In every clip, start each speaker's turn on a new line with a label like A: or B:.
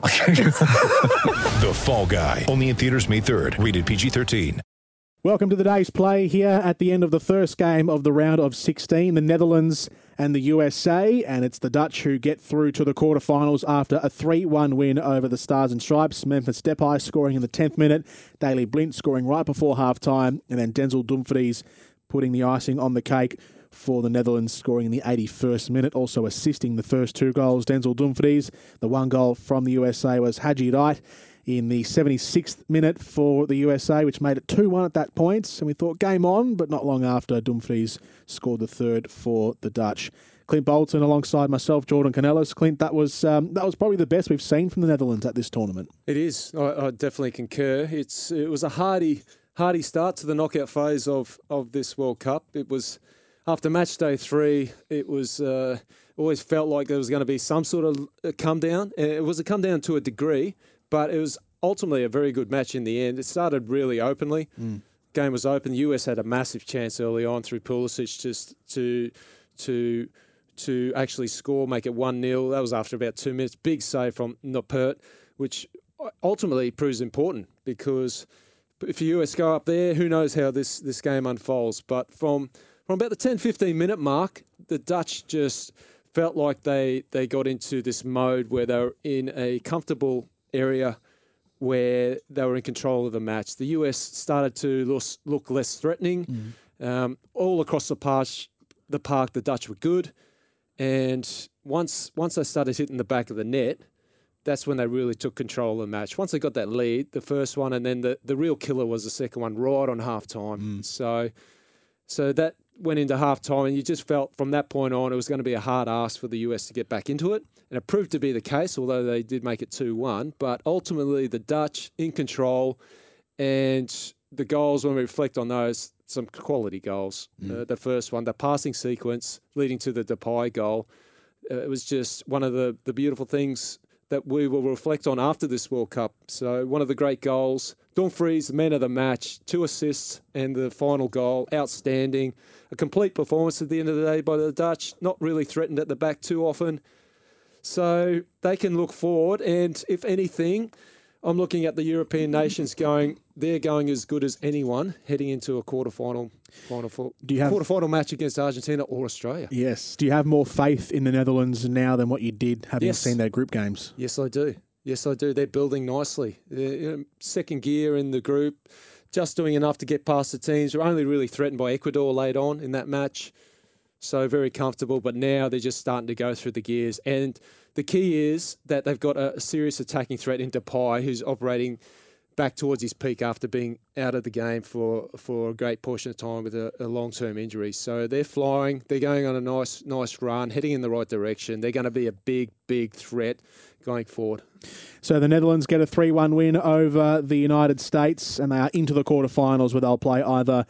A: The Fall Guy. Only in theaters May 3rd. Rated PG-13.
B: Welcome to the day's play here at the end of the first game of the round of 16, the Netherlands and the USA, and it's the Dutch who get through to the quarterfinals after a 3-1 win over the Stars and Stripes. Memphis Depay scoring in the 10th minute, Daly Blind scoring right before half-time, and then Denzel Dumfries putting the icing on the cake for the Netherlands, scoring in the 81st minute, also assisting the first two goals. Denzel Dumfries, the one goal from the USA was Haji Wright in the 76th minute for the USA, which made it 2 1 at that point. And we thought game on, but not long after, Dumfries scored the third for the Dutch. Clint Bolton alongside myself, Jordan Canellis. Clint, that was um, that was probably the best we've seen from the Netherlands at this tournament.
C: It is. I, I definitely concur. It's it was a hardy hardy start to the knockout phase of of this World Cup. It was after match day three. It was uh, always felt like there was going to be some sort of come down. Uh, It was a come down to a degree, but it was ultimately a very good match in the end. It started really openly. Game was open. The US had a massive chance early on through Pulisic just to to to actually score, make it one 0 That was after about two minutes. Big save from Noppert, which ultimately proves important because if the US go up there, who knows how this, this game unfolds. But from from about the 10, 15 minute mark, the Dutch just felt like they, they got into this mode where they were in a comfortable area where they were in control of the match. The US started to look, look less threatening. Um, all across the park, the park, the Dutch were good. And once once they started hitting the back of the net, that's when they really took control of the match. Once they got that lead, the first one, and then the, the real killer was the second one right on half time. So so that went into half time, and you just felt from that point on it was going to be a hard ask for the US to get back into it. And it proved to be the case, although they did make it 2 1. But ultimately, the Dutch in control, and the goals, when we reflect on those, some quality goals. Uh, the first one, the passing sequence leading to the Depay goal, uh, it was just one of the, the beautiful things that we will reflect on after this World Cup. So one of the great goals, Dumfries, man of the match, two assists, and the final goal, outstanding. A complete performance at the end of the day by the Dutch, not really threatened at the back too often. So they can look forward, and if anything, I'm looking at the European nations going, they're going as good as anyone heading into a quarterfinal, final,
B: Do you have-
C: quarterfinal match against Argentina or Australia.
B: Yes. Do you have more faith in the Netherlands now than what you did having
C: Yes.
B: seen their group games?
C: Yes, I do. Yes, I do. They're building nicely. They're second gear in the group, just doing enough to get past the teams. We're only really threatened by Ecuador late on in that match. So very comfortable. But now they're just starting to go through the gears. And the key is that they've got a, serious attacking threat in Depay, who's operating back towards his peak after being out of the game for, for a great portion of time with a, a long term injury. So they're flying. They're going on a nice nice run, heading in the right direction. They're going to be a big big threat going forward.
B: So the Netherlands get a 3 1 win over the United States, and they are into the quarterfinals where they'll play either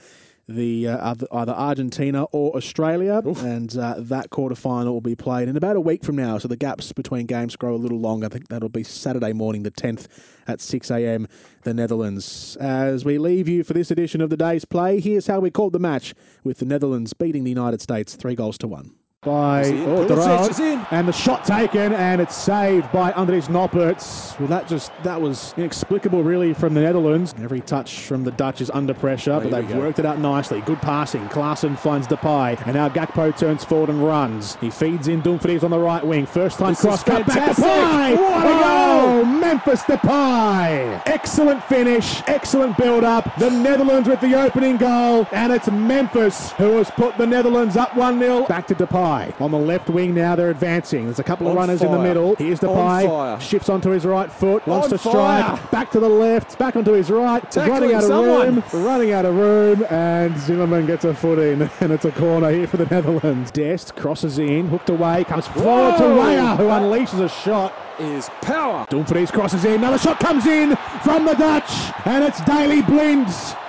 B: the uh, either- Argentina or Australia, and uh, that quarterfinal will be played in about a week from now. So the gaps between games grow a little longer. I think that'll be Saturday morning, the 10th at 6 a.m. The Netherlands. As we leave you for this edition of the day's play, here's how we called the match with the Netherlands beating the United States three goals to one. By
C: in.
B: oh,
C: Pulisic
B: Durant.
C: is in.
B: and the shot taken, and it's saved by Andries Nopperts. Well, that just that was inexplicable, really, from the Netherlands. Every touch from the Dutch is under pressure, but they've worked it out nicely. Good passing. Klaassen finds Depay, and now Gakpo turns forward and runs. He feeds in Dumfries on the right wing. First time
C: This
B: cross, cut back. Depay.
C: What a
B: Oh, Memphis Depay. Excellent finish, excellent build up. The Netherlands with the opening goal, and it's Memphis who has put the Netherlands up 1 0. Back to Depay. On the left wing now, they're advancing. There's a couple of
C: On
B: runners in the middle. Here's
C: On
B: Depay.
C: fire.
B: Shifts onto his right foot, wants
C: On
B: to strike.
C: fire.
B: Back to the left, back onto his right.
C: Tackling
B: running out of
C: someone.
B: room, running out of room, and Zimmerman gets a foot in, and it's a corner here for the Netherlands. Dest crosses in, hooked away, comes forward to
C: Whoa.
B: Weyer, who unleashes a shot.
C: Is power.
B: Dumfries crosses in. Another shot comes in from the Dutch, and it's Daly Blind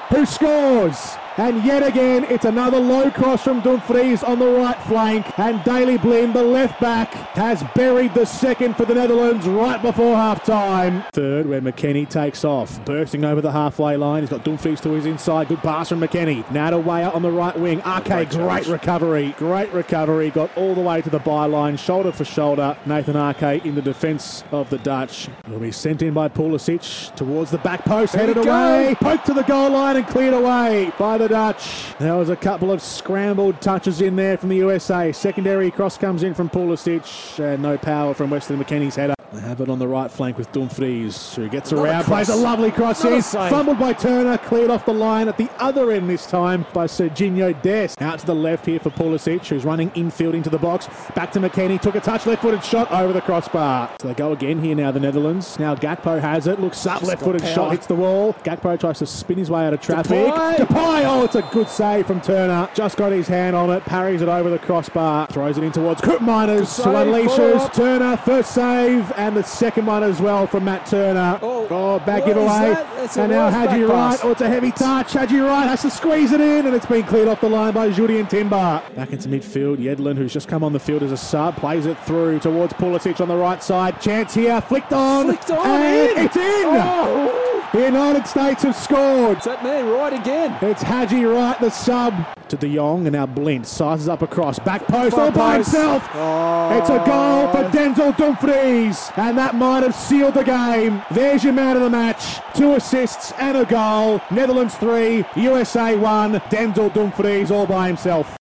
B: who scores. And yet again, it's another low cross from Dumfries on the right flank. And Daly Blind, the left back, has buried the second for the Netherlands right before half time. Third, where McKennie takes off, bursting over the halfway line. He's got Dumfries to his inside. Good pass from McKennie. Now to way out on the right wing. Aké, great recovery. Great recovery. Got all the way to the byline, shoulder for shoulder. Nathan Aké in the defence of the Dutch. Will be sent in by Pulisic towards the back post,
C: There
B: headed away. Poked to the goal line and cleared away by the Dutch. There was a couple of scrambled touches in there from the USA. Secondary cross comes in from Pulisic. Uh, no power from Weston McKennie's header. They have it on the right flank with Dumfries, who gets
C: Another
B: around, plays a lovely cross in. Fumbled by Turner, cleared off the line at the other end this time by Sergiño Dest. Out to the left here for Pulisic, who's running infield into the box. Back to McKennie, took a touch, left-footed shot over the crossbar. So they go again here now, the Netherlands. Now Gakpo has it, looks up, left-footed shot, hits the wall. Gakpo tries to spin his way out of traffic.
C: Depay.
B: Depay, oh, it's a good save from Turner. Just got his hand on it, parries it over the crossbar, throws it in towards Koopmeiners, who unleashes. Turner, first save, and the second one as well from Matt Turner.
C: Oh, oh
B: back
C: what
B: giveaway.
C: is that? That's a
B: And now
C: worse Haji
B: Wright. Oh, it's a heavy touch. Haji Wright has to squeeze it in, and it's been cleared off the line by Jurriën Timber. Back into midfield. Yedlin, who's just come on the field as a sub, plays it through towards Pulisic on the right side. Chance here, flicked on.
C: Flicked on,
B: and
C: in.
B: it's in.
C: Oh,
B: The United States have scored.
C: is that man right again?
B: It's Haji Wright, the sub, to De Jong, and now Blind sizes up across. Back post, all by
C: post.
B: himself. Oh. It's a goal for Denzel Dumfries, and that might have sealed the game. There's your man of the match. Two assists and a goal. Netherlands 3, USA 1. Denzel Dumfries all by himself.